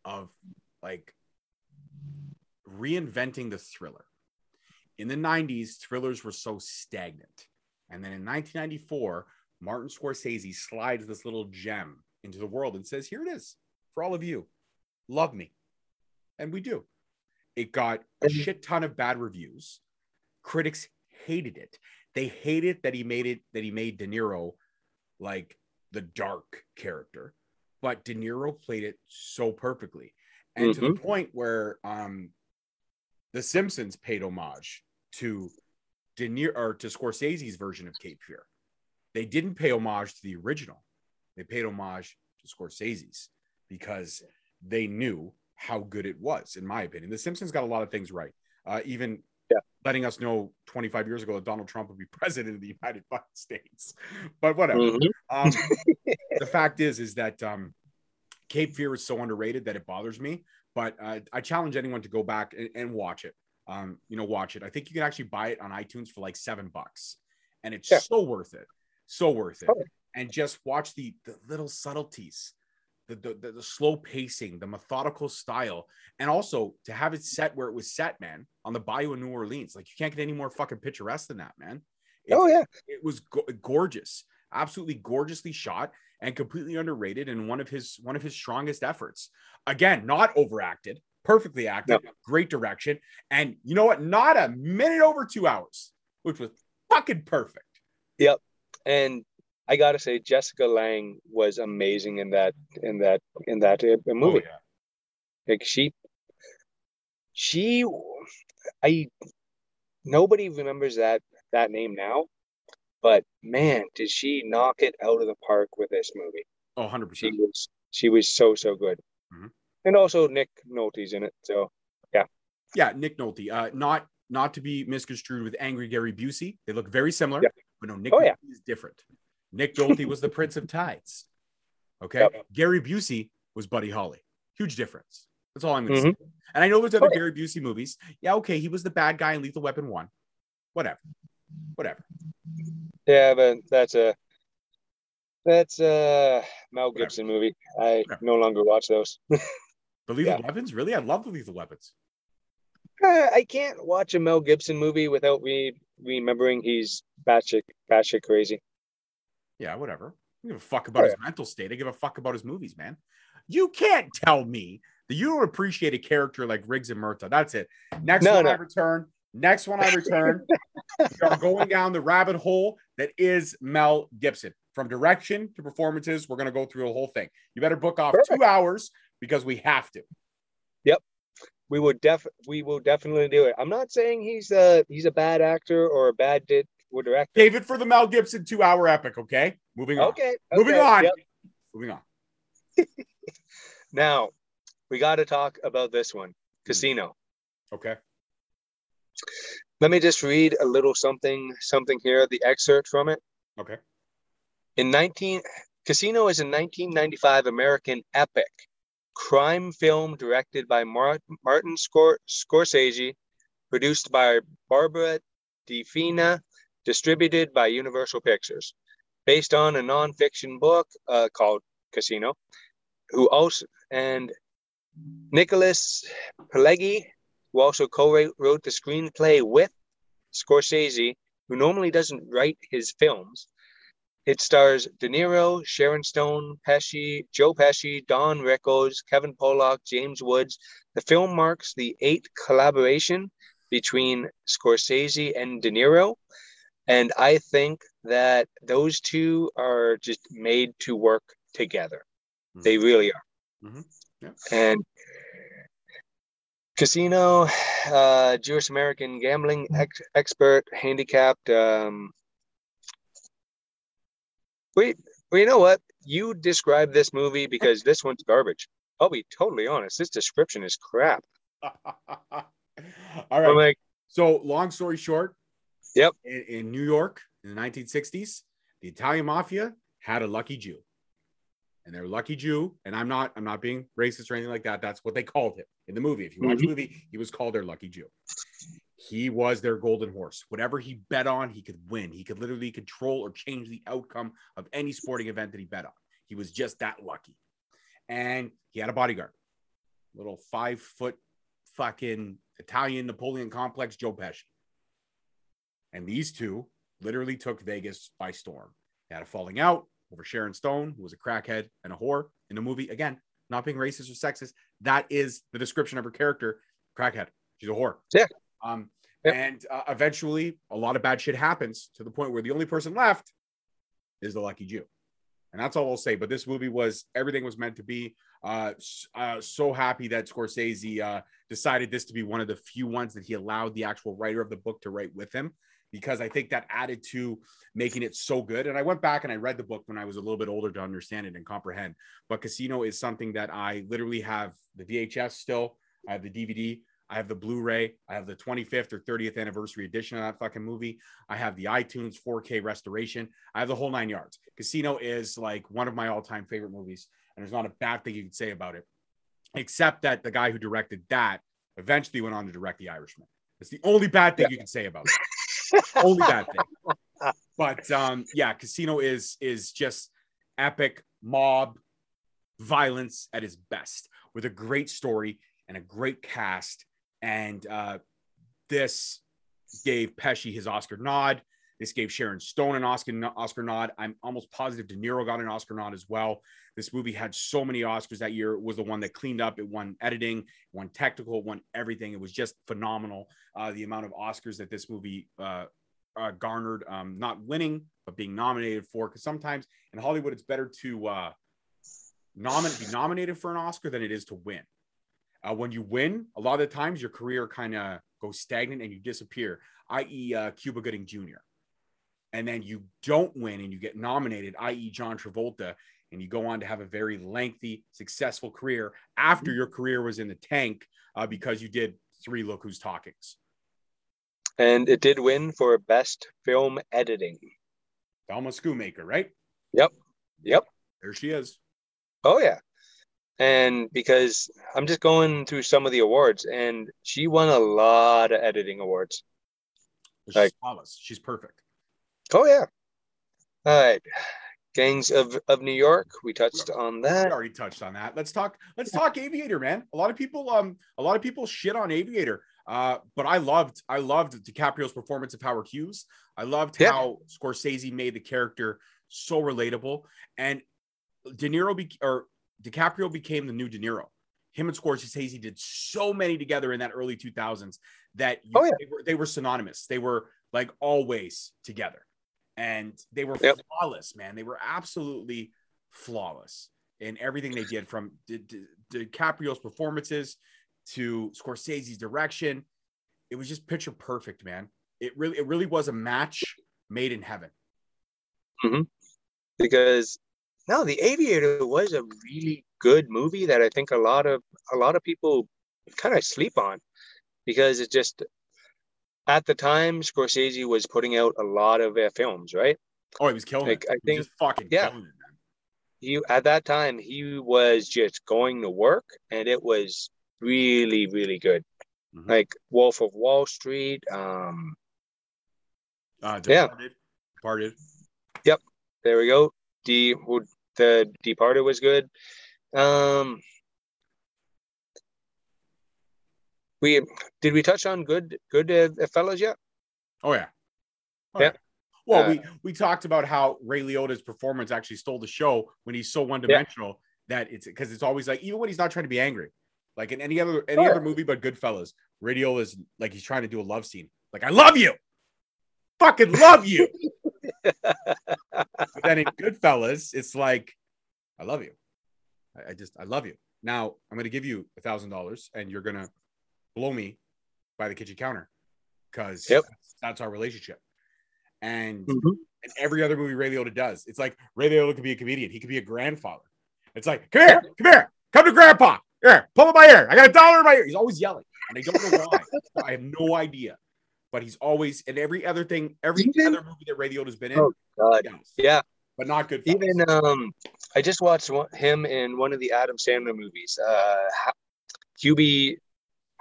of like reinventing the thriller. In the 90s, thrillers were so stagnant. And then in 1994, Martin Scorsese slides this little gem into the world and says, Here it is for all of you. Love me. And we do. It got a shit ton of bad reviews. Critics hated it. They hated that he made it, that he made De Niro like the dark character. But De Niro played it so perfectly. And to the point where um The Simpsons paid homage to De Niro or to Scorsese's version of Cape Fear. They didn't pay homage to the original. They paid homage to Scorsese's because they knew how good it was, in my opinion. The Simpsons got a lot of things right. Uh, even Yeah. letting us know 25 years ago that Donald Trump would be president of the United fucking States. But whatever. Mhm. Um, the fact is, is that um, Cape Fear is so underrated that it bothers me. But uh, I challenge anyone to go back and, and watch it. Um, you know, watch it. I think you can actually buy it on iTunes for like seven bucks, and it's Yeah. so worth it. So worth it. Oh. And just watch the the little subtleties, the, the the slow pacing, the methodical style, and also to have it set where it was set, man, on the bayou in New Orleans. Like you can't get any more fucking picturesque than that, man. It's- Oh yeah. it was go- gorgeous absolutely gorgeously shot and completely underrated and one of his one of his strongest efforts again not overacted perfectly acted great direction and you know what not a minute over two hours which was fucking perfect And I gotta say, Jessica Lange was amazing in that in that in that uh, movie. Oh, yeah. Like she, she, I, nobody remembers that that name now, but man, did she knock it out of the park with this movie? oh 100% She was she was so so good, Mhm. and also Nick Nolte's in it. So yeah, yeah nick nolte uh not not to be misconstrued with angry gary busey they look very similar Yeah. But no nick Oh, yeah. is different nick nolte was the prince of tides okay Yep. gary busey was buddy holly huge difference that's all i'm gonna Mhm. say and i know there's other Oh, gary busey movies yeah okay he was the bad guy in lethal weapon one whatever whatever yeah, but that's a that's a Mel Whatever. Gibson movie. I Whatever. no longer watch those. the lethal Yeah. weapons really i love the lethal weapons Uh, I can't watch a Mel Gibson movie without re- remembering he's batshit batshit crazy. yeah whatever I give a fuck about Oh, his mental state i give a fuck about his movies man you can't tell me that you don't appreciate a character like Riggs and Murtaugh. That's it. Next No, one I return. Next one I return. we are going down the rabbit hole that is Mel Gibson. From direction to performances, we're going to go through the whole thing. You better book off Perfect. two hours because we have to. We would def we will definitely do it. I'm not saying he's a he's a bad actor or a bad did or director. David for the Mel Gibson two hour epic. Okay. Moving on. Okay, Moving on. yep. Moving on. Now we got to talk about this one, hmm. Casino. Okay. Let me just read a little something something here, the excerpt from it. Okay. In 19 Casino is a 1995 American epic crime film directed by Martin Scor- Scorsese, produced by Barbara DeFina, distributed by Universal Pictures, based on a nonfiction book uh, called Casino, who also and Nicholas Pileggi, who also co-wrote the screenplay with Scorsese, who normally doesn't write his films. It stars De Niro, Sharon Stone, Pesci, Joe Pesci, Don Rickles, Kevin Pollak, James Woods. The film marks the eighth collaboration between Scorsese and De Niro. And I think that those two are just made to work together. Mhm. They really are. Mhm. Yeah. And Casino, uh, Jewish American gambling ex- expert, handicapped. Um, wait, well, you know what? You describe this movie because this one's garbage. I'll be totally honest. This description is crap. All right. Like, So, long story short, Yep. In, in New York in the 1960s, the Italian mafia had a lucky Jew, and they're lucky Jew. And I'm not, I'm not being racist or anything like that. That's what they called him in the movie. If you watch the mm-hmm. movie, he was called their lucky Jew. He was their golden horse. Whatever he bet on, he could win. He could literally control or change the outcome of any sporting event that he bet on. He was just that lucky. And he had a bodyguard, little five foot fucking Italian Napoleon complex, Joe Pesci. And these two literally took Vegas by storm. They had a falling out over Sharon Stone, who was a crackhead and a whore in the movie. Again, not being racist or sexist. That is the description of her character. Crackhead. She's a whore. Yeah. Um, Yeah. and uh, eventually a lot of bad shit happens to the point where the only person left is the lucky Jew. And that's all I'll say. But this movie was everything was meant to be. Uh, uh, so happy that Scorsese uh, decided this to be one of the few ones that he allowed the actual writer of the book to write with him because I think that added to making it so good. And I went back and I read the book when I was a little bit older to understand it and comprehend. But Casino is something that I literally have the VHS still, I have the DVD, I have the Blu-ray, I have the 25th or 30th anniversary edition of that fucking movie. I have the iTunes 4K restoration. I have the whole nine yards. Casino is like one of my all-time favorite movies, and there's not a bad thing you can say about it, except that the guy who directed that eventually went on to direct The Irishman. It's the only bad thing you can say about it. only bad thing. But um, yeah, Casino is is just epic mob violence at its best with a great story and a great cast. And uh, this gave Pesci his Oscar nod. This gave Sharon Stone an Oscar Oscar nod. I'm almost positive De Niro got an Oscar nod as well. This movie had so many Oscars that year. It was the one that cleaned up. It won editing, it won technical, it won everything. It was just phenomenal. Uh, the amount of Oscars that this movie uh, uh, garnered, um, not winning but being nominated for. Because sometimes in Hollywood, it's better to uh, be nominated for an Oscar than it is to win. Uh, when you win, a lot of the times your career kind of goes stagnant and you disappear, i.e., uh, Cuba Gooding Jr. And then you don't win and you get nominated, i.e., John Travolta, and you go on to have a very lengthy, successful career after your career was in the tank uh, because you did three Look Who's Talkings. And it did win for best film editing. Thelma Schoonmaker, right? Yep. Yep. There she is. Oh yeah. And because I'm just going through some of the awards and she won a lot of editing awards. She's Like- flawless. She's perfect. Oh yeah. All right. Gangs of, of New York. We touched on We that. already touched on that. Let's talk. Let's talk Aviator, man. A lot of people, um, a lot of people shit on Aviator. Uh, but I loved, I loved DiCaprio's performance of Howard Hughes. I loved Yeah. how Scorsese made the character so relatable, and De Niro be- or DiCaprio became the new De Niro. Him and Scorsese did so many together in that early 2000s that you- Oh, yeah. they, were, they were synonymous. They were like always together, and they were Yep. flawless, man. They were absolutely flawless in everything they did from Di- Di- DiCaprio's performances to Scorsese's direction. It was just picture perfect, man. It really, it really was a match made in heaven. Mm-hmm. because no, The Aviator was a really good movie that I think a lot of a lot of people kind of sleep on because it just at the time Scorsese was putting out a lot of uh, films, right? Oh, he was killing Like, it. I He was think- fucking yeah. He at that time he was just going to work and it was really really good. Mhm. Like Wolf of Wall Street, um Uh, Yeah. Departed, Yep. there we go. D who- the Departed was good. Um we did we touch on good good uh, fellas yet? Oh yeah. Oh, Yeah. Well, Uh, we we talked about how Ray Liotta's performance actually stole the show when he's so one dimensional that it's because it's always like even when he's not trying to be angry, like in any other any Sure. other movie but Goodfellas, Ray Liotta is like he's trying to do a love scene, like I love you, fucking love you. but then in Goodfellas, it's like I love you, I, I just I love you. Now I'm gonna give you a thousand dollars and you're gonna blow me by the kitchen counter because Yep. that's our relationship. And Mhm. in every other movie Ray Liotta does, it's like Ray Liotta could be a comedian. He could be a grandfather. It's like, come here, come here, come to grandpa. Here, pull up my ear. I got a dollar in my ear. He's always yelling. And I don't know why. I have no idea. But he's always in every other thing, every Even- other movie that Ray Liotta's been in. Oh, God. Yeah. but not good. Even um, I just watched one, him in one of the Adam Sandler movies, uh, Hubie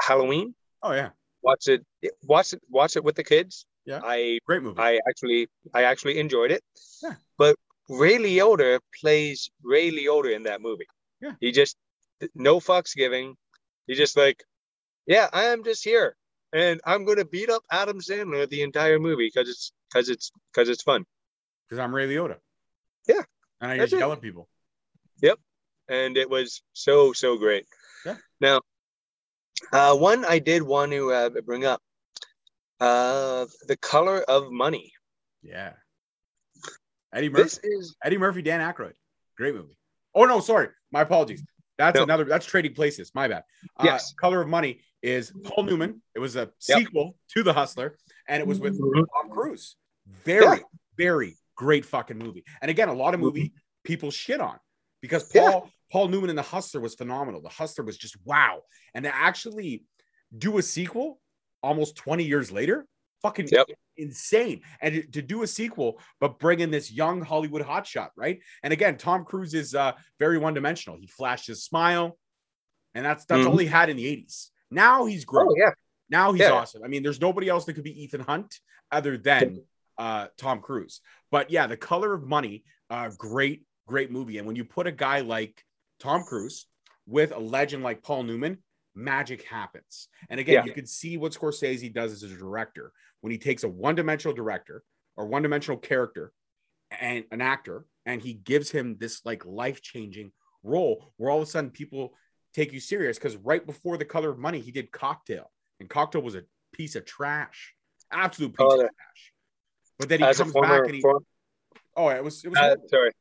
Halloween. oh yeah, Watch it, watch it, watch it with the kids. Yeah. I great movie. I actually I actually enjoyed it. Yeah. But Ray Liotta plays Ray Liotta in that movie. Yeah. He just no fucks giving. He just like, yeah, I am just here, and I'm gonna beat up Adam Sandler the entire movie because it's because it's because it's fun. because I'm Ray Liotta. Yeah. and I just yell at people. Yep, and it was so so great. Yeah. Now, uh, one I did want to uh, bring up, uh, the color of money. Yeah, Eddie Murphy. This is Eddie Murphy, Dan Aykroyd. Great movie. Oh no, sorry. My apologies. That's No. another. That's Trading Places. My bad. Uh, Yes. Color of Money is Paul Newman. It was a Yep. sequel to The Hustler, and it was with Mhm. Tom Cruise. Very, Yeah. very great fucking movie. And again, a lot of movie people shit on because Mm-hmm. Yeah. Paul Paul Newman in The Hustler was phenomenal. The Hustler was just wow. And to actually do a sequel almost 20 years later, fucking Yep. insane. And to- to do a sequel, but bring in this young Hollywood hotshot, right? And again, Tom Cruise is uh, very one dimensional. He flashed his smile, and that's that's all he had in the 80s. Now he's grown. oh yeah Now he's Yeah. awesome. I mean, there's nobody else that could be Ethan Hunt other than uh, Tom Cruise. But yeah, The Color of Money, uh, great, great movie. And when you put a guy like Tom Cruise with a legend like Paul Newman, magic happens. And again, Yeah. you can see what Scorsese does as a director when he takes a one-dimensional director or one-dimensional character and an actor, and he gives him this like life-changing role where all of a sudden people take you serious. Because right before The Color of Money, he did Cocktail, and Cocktail was a piece of trash, absolute piece Oh, of trash. But then he as comes former back and he, for- oh, it was it was uh, sorry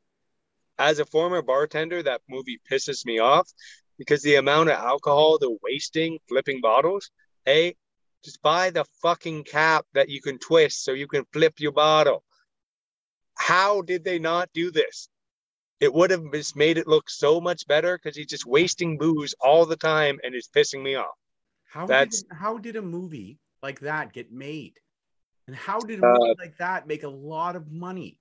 as a former bartender that movie pisses me off because the amount of alcohol the wasting flipping bottles hey just buy the fucking cap that you can twist so you can flip your bottle how did they not do this it would have just made it look so much better because he's just wasting booze all the time and is pissing me off How That's- did, how did a movie like that get made? And how did a Uh, movie like that make a lot of money?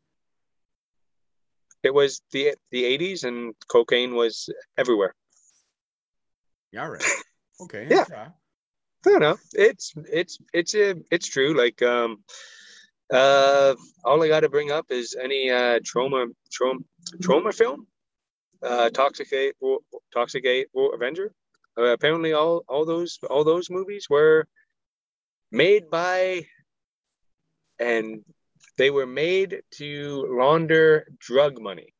it was the the 80s and cocaine was everywhere Yeah, right. Okay. Yeah. yeah. I don't know. It's it's it's a it's true. Like um, uh, all I got to bring up is any uh Troma Troma Troma film, uh, Toxicate Toxicate Avenger. Uh, apparently, all all those all those movies were made by, and they were made to launder drug money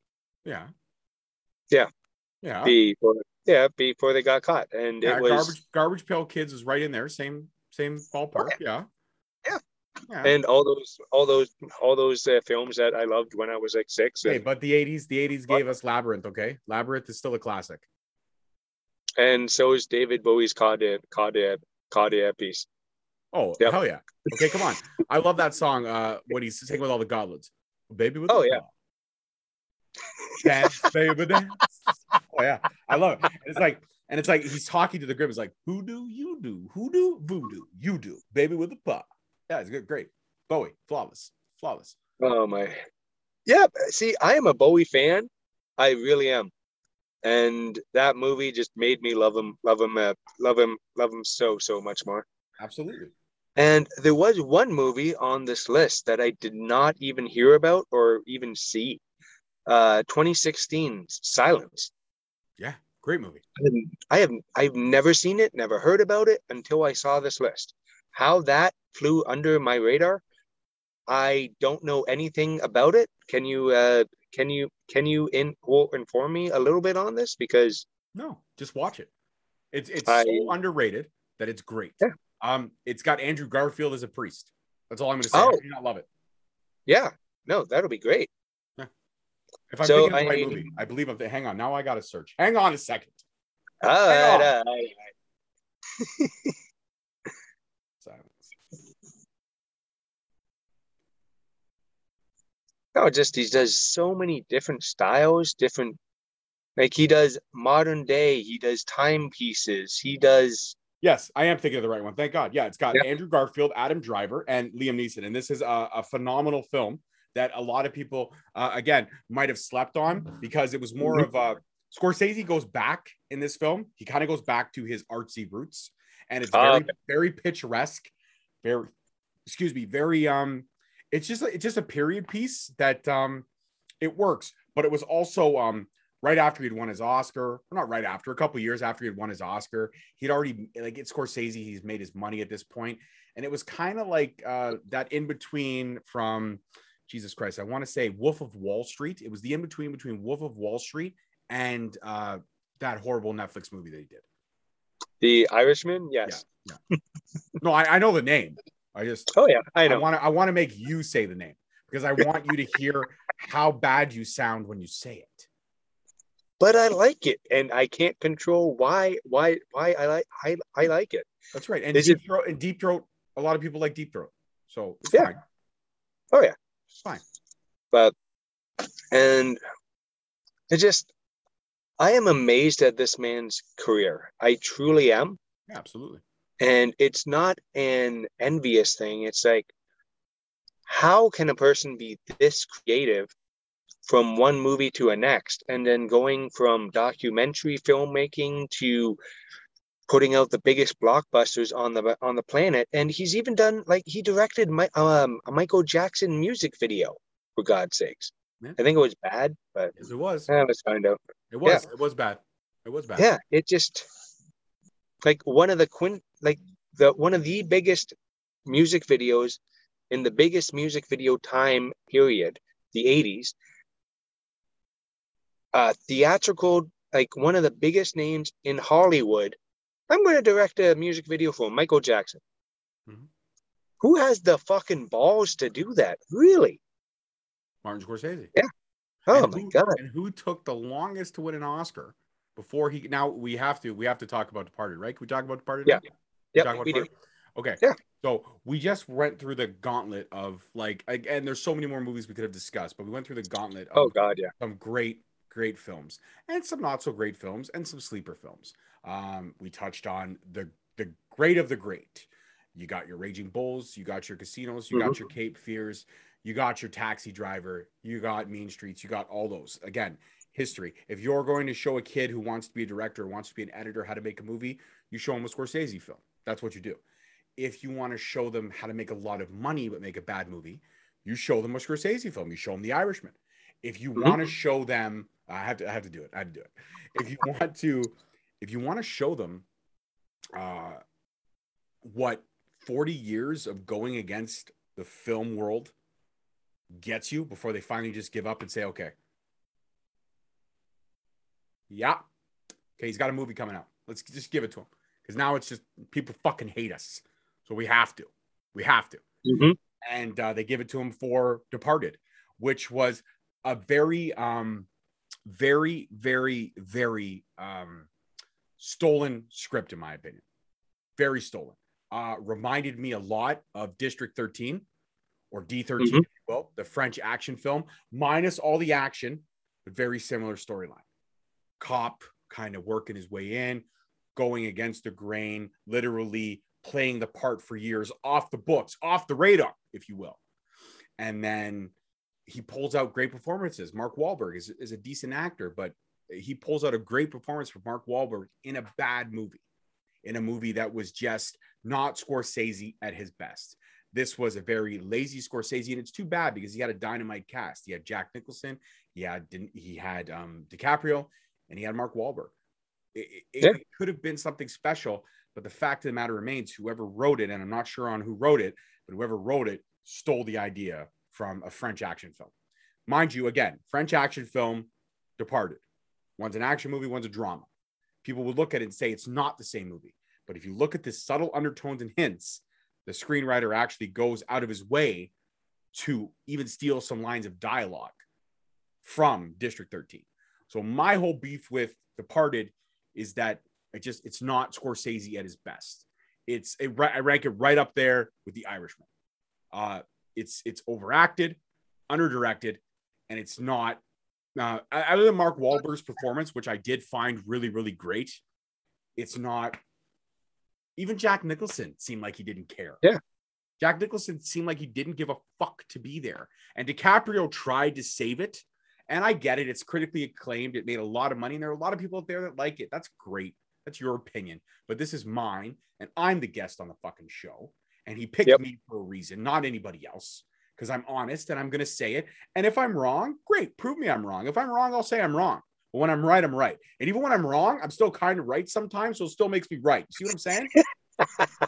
Yeah. Yeah. Yeah. before yeah before they got caught, and yeah it was garbage garbage pail kids is right in there. Same same ballpark. Yeah. Yeah. Yeah. and all those all those all those uh, films that I loved when I was like six. Hey, but the 80s, the 80s gave us Labyrinth, okay? Labyrinth is still a classic. and so is David Bowie's Cardiac Cardiac Cardiac piece. Oh, Yep. hell yeah. Okay, come on. I love that song uh when he's singing with all the goblins. Baby with Oh, the yeah. Dance, baby, dance. Oh yeah. I love it. And it's like and it's like he's talking to the group. It's like, who do you do? Who do voodoo? You do. Baby with a paw. Yeah, it's good. Great. Bowie, flawless. Flawless. Oh my, yeah. See, I am a Bowie fan. I really am, and that movie just made me love him, love him, uh, love him, love him so so much more. Absolutely. And there was one movie on this list that I did not even hear about or even see. Uh, 2016's Silence. Yeah, great movie. I have I've never seen it, never heard about it until I saw this list. How that flew under my radar, I don't know anything about it. Can you uh can you can you in inform me a little bit on this because No, just watch it. It's it's I- so underrated that it's great. Yeah. Um, it's got Andrew Garfield as a priest. That's all I'm gonna say. Oh. I do not love it. yeah, no, that'll be great. If I'm So thinking of the right I- movie, I believe I'm. Hang on, now I gotta search. Hang on a second. All right, all right, all right. Silence. No, just he does so many different styles, different like he does modern day, he does timepieces, he does Yes, I am thinking of the right one. Thank God. Yeah, it's got Yeah. Andrew Garfield, Adam Driver, and Liam Neeson, and this is a, a phenomenal film that a lot of people, uh, again, might have slept on because it was more of a Scorsese goes back in this film. He kind of goes back to his artsy roots, and it's Oh, very, okay. very picturesque. Very, excuse me, very um. It's just it's just a period piece that um, it works. But it was also um right after he'd won his Oscar, or not right after, a couple years after he'd won his Oscar. He'd already like it's Scorsese. He's made his money at this point, and it was kind of like uh that in between from Jesus Christ. I want to say Wolf of Wall Street. It was the in between between Wolf of Wall Street and uh that horrible Netflix movie that he did. The Irishman, yes. No, I, I know the name. I just Oh yeah, I I know. want to I want to make you say the name because I want you to hear how bad you sound when you say it. but I like it, and I can't control why why why I like I, I like it. That's right. And Is deep it- throat and deep throat. A lot of people like deep throat, so it's Yeah. fine. Oh, yeah. it's fine. But and it just I am amazed at this man's career. I truly am. Yeah, absolutely. And it's not an envious thing. It's like, how can a person be this creative from one movie to a next? And then going from documentary filmmaking to putting out the biggest blockbusters on the on the planet. And he's even done like he directed my um a Michael Jackson music video, for God's sakes. Yeah. I think it was bad, but Yes, it was. eh, let's find out. It was. It was bad. It was bad. Yeah, it just like one of the quint like the one of the biggest music videos in the biggest music video time period, the 80s. Uh theatrical, like one of the biggest names in Hollywood. I'm gonna direct a music video for Michael Jackson. Mhm. Who has the fucking balls to do that? Really? Martin Scorsese. Yeah. Oh And my who- god. And who took the longest to win an Oscar before he? Now we have to. We have to talk about Departed, right? Can we talk about Departed? Yeah. now? Yep, we do. Okay. Yeah. So we just went through the gauntlet of like, and there's so many more movies we could have discussed, but we went through the gauntlet of Oh god, yeah. some great, great films and some not so great films and some sleeper films. Um, we touched on the the great of the great. You got your Raging Bulls, you got your casinos, you got your Cape Fears, you got your Taxi Driver, you got Mean Streets, you got all those. Again, history. If you're going to show a kid who wants to be a director, wants to be an editor, how to make a movie, you show them a Scorsese film. That's what you do. If you want to show them how to make a lot of money but make a bad movie, you show them a Scorsese film. You show them The Irishman. If you Mhm. want to show them, I have to, I have to do it. I have to do it. If you want to, if you want to show them, uh, what 40 years of going against the film world gets you before they finally just give up and say, okay, yeah, okay, he's got a movie coming out. Let's just give it to him because now it's just people fucking hate us, so we have to, we have to Mhm. and uh, they give it to him for Departed, which was a very, um, very, very, very um, stolen script, in my opinion. Very stolen. Uh, reminded me a lot of District 13 or D13, Mhm. if you will, the French action film, minus all the action, but very similar storyline. Cop kind of working his way in, going against the grain, literally playing the part for years off the books, off the radar, if you will. And then he pulls out great performances. Mark Wahlberg is, is a decent actor, but he pulls out a great performance from Mark Wahlberg in a bad movie, in a movie that was just not Scorsese at his best. This was a very lazy Scorsese, and it's too bad because he had a dynamite cast. He had Jack Nicholson, he had he had um, DiCaprio, and he had Mark Wahlberg. It, it- Yeah. it could have been something special, but the fact of the matter remains, whoever wrote it, and I'm not sure on who wrote it, but whoever wrote it stole the idea from a French action film. Mind you, again, French action film, Departed. One's an action movie, one's a drama. People would look at it and say it's not the same movie. But if you look at the subtle undertones and hints, the screenwriter actually goes out of his way to even steal some lines of dialogue from District 13. So my whole beef with Departed is that it just it's not Scorsese at his best. It's it, I rank it right up there with The Irishman. Uh, it's it's overacted, underdirected, and it's not. Uh, other than Mark Wahlberg's performance, which I did find really really great, it's not. Even Jack Nicholson seemed like he didn't care. Yeah. Jack Nicholson seemed like he didn't give a fuck to be there. And DiCaprio tried to save it. And I get it. It's critically acclaimed. It made a lot of money. And there are a lot of people out there that like it. That's great. That's your opinion. But this is mine. And I'm the guest on the fucking show. And he picked Yep. me for a reason, not anybody else. Because I'm honest and I'm going to say it. And if I'm wrong, great. Prove me I'm wrong. If I'm wrong, I'll say I'm wrong. But when I'm right, I'm right. And even when I'm wrong, I'm still kind of right sometimes. So it still makes me right. See what I'm saying?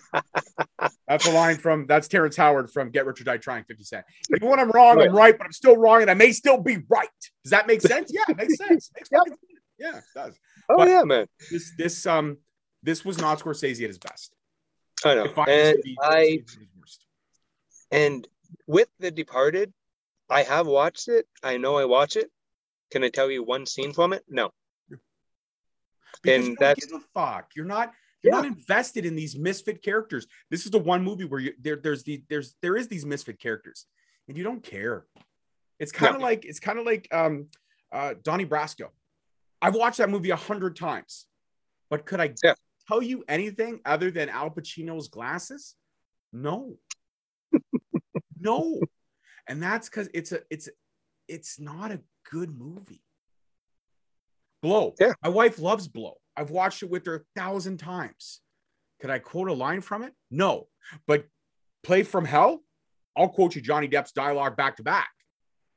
That's a line from that's Terrence Howard from Get Rich or Die Trying 50 Cent. Even when I'm wrong, I'm right, but I'm still wrong and I may still be right. Does that make sense? Yeah, it makes sense. Makes Yep. sense. Yeah, it does. Oh But- yeah, man. This this um this was not Scorsese at his best. I know. It And I at his worst. and with The Departed, I have watched it. I know I watch it. Can I tell you one scene from it? No. Because and that's- give a fuck. You're not you're Yeah. not invested in these misfit characters. This is the one movie where you there there's the there's there is these misfit characters and you don't care. It's kind of like it's kind of like um uh Donnie Brasco. I've watched that movie a hundred times, but could I Yeah. tell you anything other than Al Pacino's glasses? No. no. And that's because it's a it's it's not a good movie. Blow. Yeah. My wife loves Blow. I've watched it with her a thousand times. Could I quote a line from it? No. But play from hell, I'll quote you Johnny Depp's dialogue back to back.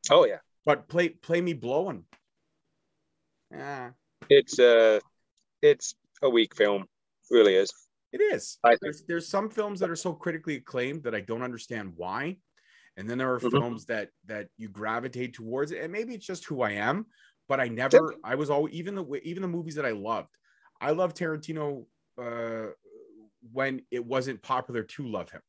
Oh yeah. But play play me blowing. Yeah, It's uh it's a weak film. Really is. it is. There's there's some films that are so critically acclaimed that I don't understand why. And then there are Mhm. films that that you gravitate towards. And maybe it's just who I am, but I never I was always even the even the movies that I loved. I love Tarantino uh when it wasn't popular to love him.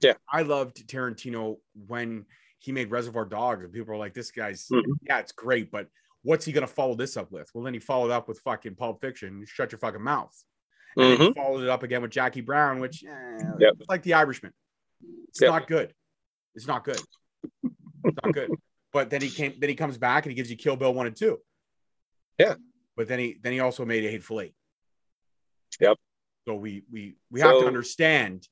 Yeah. I loved Tarantino when he made Reservoir Dogs, and people were like, "This guy's Mhm. yeah, it's great, but what's he gonna follow this up with?" Well, then he followed up with fucking Pulp Fiction. Shut your fucking mouth. And then Mhm. he followed it up again with Jackie Brown, which eh, Yep. like The Irishman. It's Yep. not good. It's not good. It's not good. But then he came. Then he comes back and he gives you Kill Bill one and two. Yeah. But then he then he also made a Hateful Eight. Yep. So we we we have to understand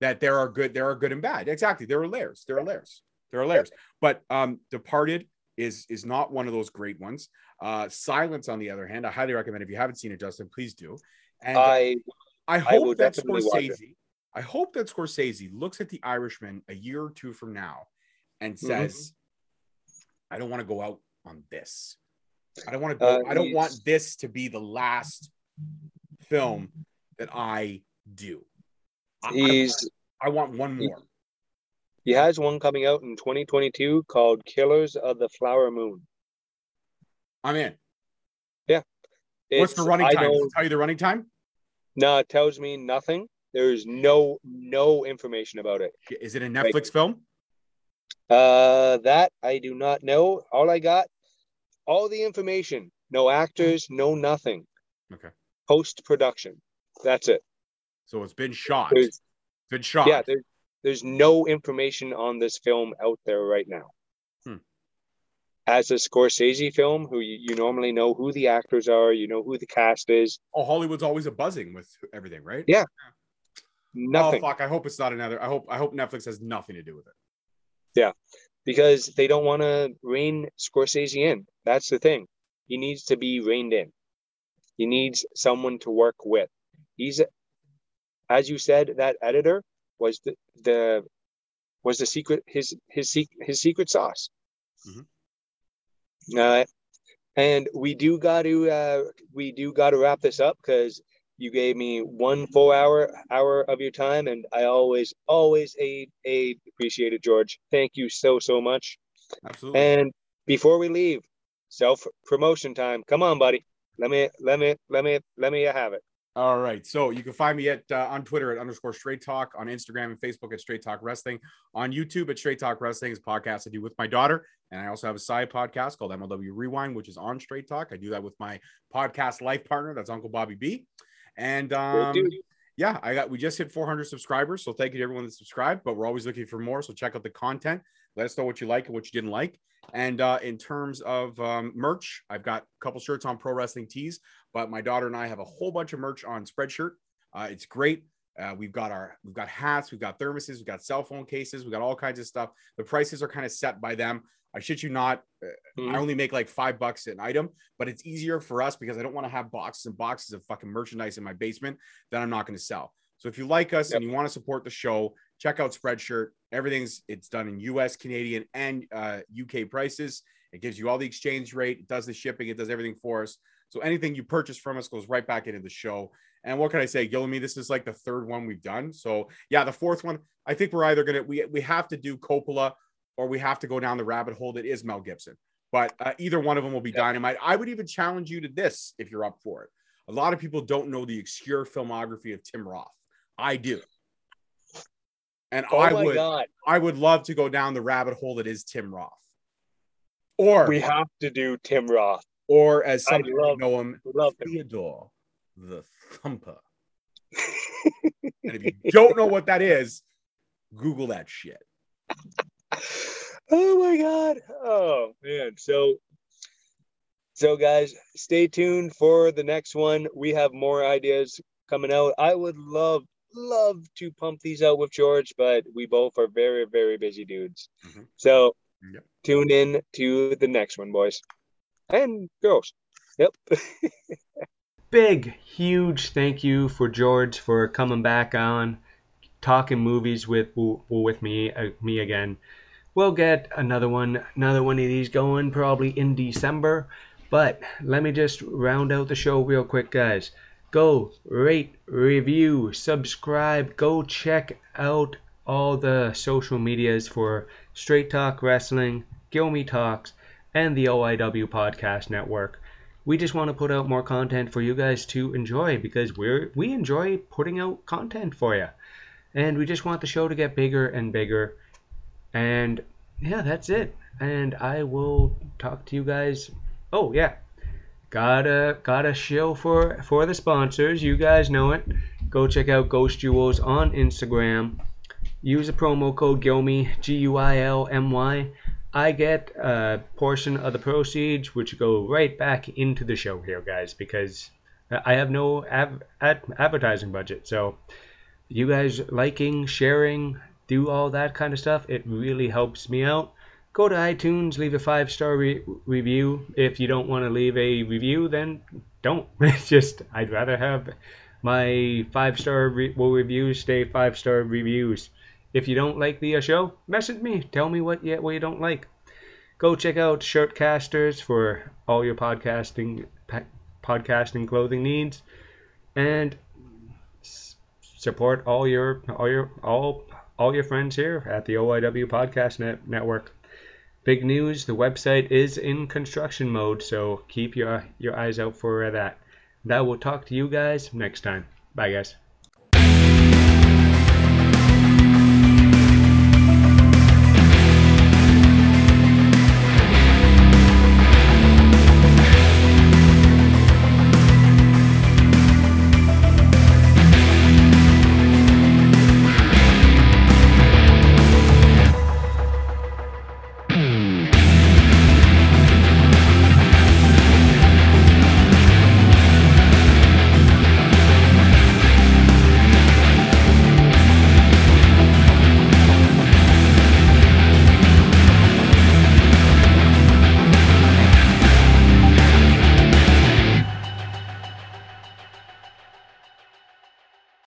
that there are good there are good and bad. Exactly. There are layers. There are layers. There are layers. But um, Departed is is not one of those great ones. Uh, Silence, on the other hand, I highly recommend. If you haven't seen it, Justin, please do. And I I I hope that watch it. Scorsese, I hope that Scorsese looks at the Irishman a year or two from now and Mm-hmm. says, I don't want to go out on this. I don't want to go, Uh, I don't want this to be the last film that I do. I- I, he's I want one more. he has one coming out in 2022 called Killers of the Flower Moon. I'm in. Yeah. What's the running time? Tell you the running time? No, it tells me nothing. There's no no information about it. Is it a Netflix film? Uh, that I do not know. All I got, all the information. No actors, no nothing. Okay. Post production. That's it. So it's been shot. There's, been shot. yeah, there's there's no information on this film out there right now. Hmm. As a Scorsese film, who you, you normally know who the actors are, you know who the cast is. Oh, Hollywood's always a buzzing with everything, right? Yeah. Nothing. Oh fuck! I hope it's not another. I hope I hope Netflix has nothing to do with it. Because they don't want to rein Scorsese in. That's the thing. He needs to be reined in. He needs someone to work with. He's, as you said, that editor was the, the was the secret his his his secret sauce. Mhm. Uh, and we do got to uh, we do got to wrap this up because you gave me one full hour hour of your time, and I always always aid aid appreciate it, George. Thank you so so much. Absolutely. And before we leave, self promotion time. Come on, buddy. Let me let me let me let me have it. All right. So you can find me at uh, on Twitter at underscore straight talk, on Instagram and Facebook at straight talk wrestling, on YouTube at straight talk wrestling is a podcast I do with my daughter. And I also have a side podcast called MLW Rewind, which is on straight talk. I do that with my podcast life partner. That's Uncle Bobby B. And um, yeah, I got we just hit 400 subscribers. So thank you to everyone that subscribed, but we're always looking for more. So check out the content. Let us know what you like and what you didn't like. And uh, in terms of um, merch, I've got a couple shirts on Pro Wrestling Tees, but my daughter and I have a whole bunch of merch on Spreadshirt. Uh, it's great. Uh, we've got our we've got hats, we've got thermoses, we've got cell phone cases, we've got all kinds of stuff. The prices are kind of set by them. I shit you not, uh, Mhm. I only make like five bucks an item, but it's easier for us because I don't want to have boxes and boxes of fucking merchandise in my basement that I'm not going to sell. So if you like us and you want to support the show, check out Spreadshirt. Everything's it's done in US, Canadian, and uh, UK prices. It gives you all the exchange rate, it does the shipping, it does everything for us. So anything you purchase from us goes right back into the show. And what can I say, Guilmy? This is like the third one we've done. So yeah, the fourth one, I think we're either gonna we we have to do Coppola or we have to go down the rabbit hole that is Mel Gibson. But uh, either one of them will be Yep. dynamite. I would even challenge you to this if you're up for it. A lot of people don't know the obscure filmography of Tim Roth. I do. And Oh I would god, I would love to go down the rabbit hole that is Tim Roth. Or we have to do Tim Roth. or as some people love- know him, Love him. Theodore the Thumper. and if you don't know what that is, Google that shit. Oh my god. Oh man. So so guys, stay tuned for the next one. We have more ideas coming out. I would love love to pump these out with George, but we both are very very busy dudes. Mhm. So Yep. tune in to the next one, boys. And girls. Yep. Big, huge thank you for George for coming back on, talking movies with with me uh, me again. We'll get another one, another one of these going probably in December. But let me just round out the show real quick, guys. Go rate, review, subscribe. Go check out all the social medias for Straight Talk Wrestling, Guilmy Talks, and the OIW Podcast Network we just want to put out more content for you guys to enjoy because we're we enjoy putting out content for you and we just want the show to get bigger and bigger and yeah that's it. And i will talk to you guys. Oh yeah. Got a got a show for for the sponsors. You guys know it. Go check out ghost jewels on instagram. Use the promo code guilmy g-u-i-l-m-y I get a portion of the proceeds, which go right back into the show here, guys, because I have no ad- advertising budget. So, you guys liking, sharing, do all that kind of stuff, it really helps me out. Go to iTunes, leave a five star re- review. If you don't want to leave a review, then don't. Just, I'd rather have my five star re- reviews stay five star reviews. If you don't like the uh, show, message me. Tell me what you, what you don't like. Go check out Shirtcasters for all your podcasting podcasting clothing needs, and support all your all your all all your friends here at the OIW Podcast Net- Network. Big news: the website is in construction mode, so keep your your eyes out for that. That will talk to you guys next time. Bye, guys.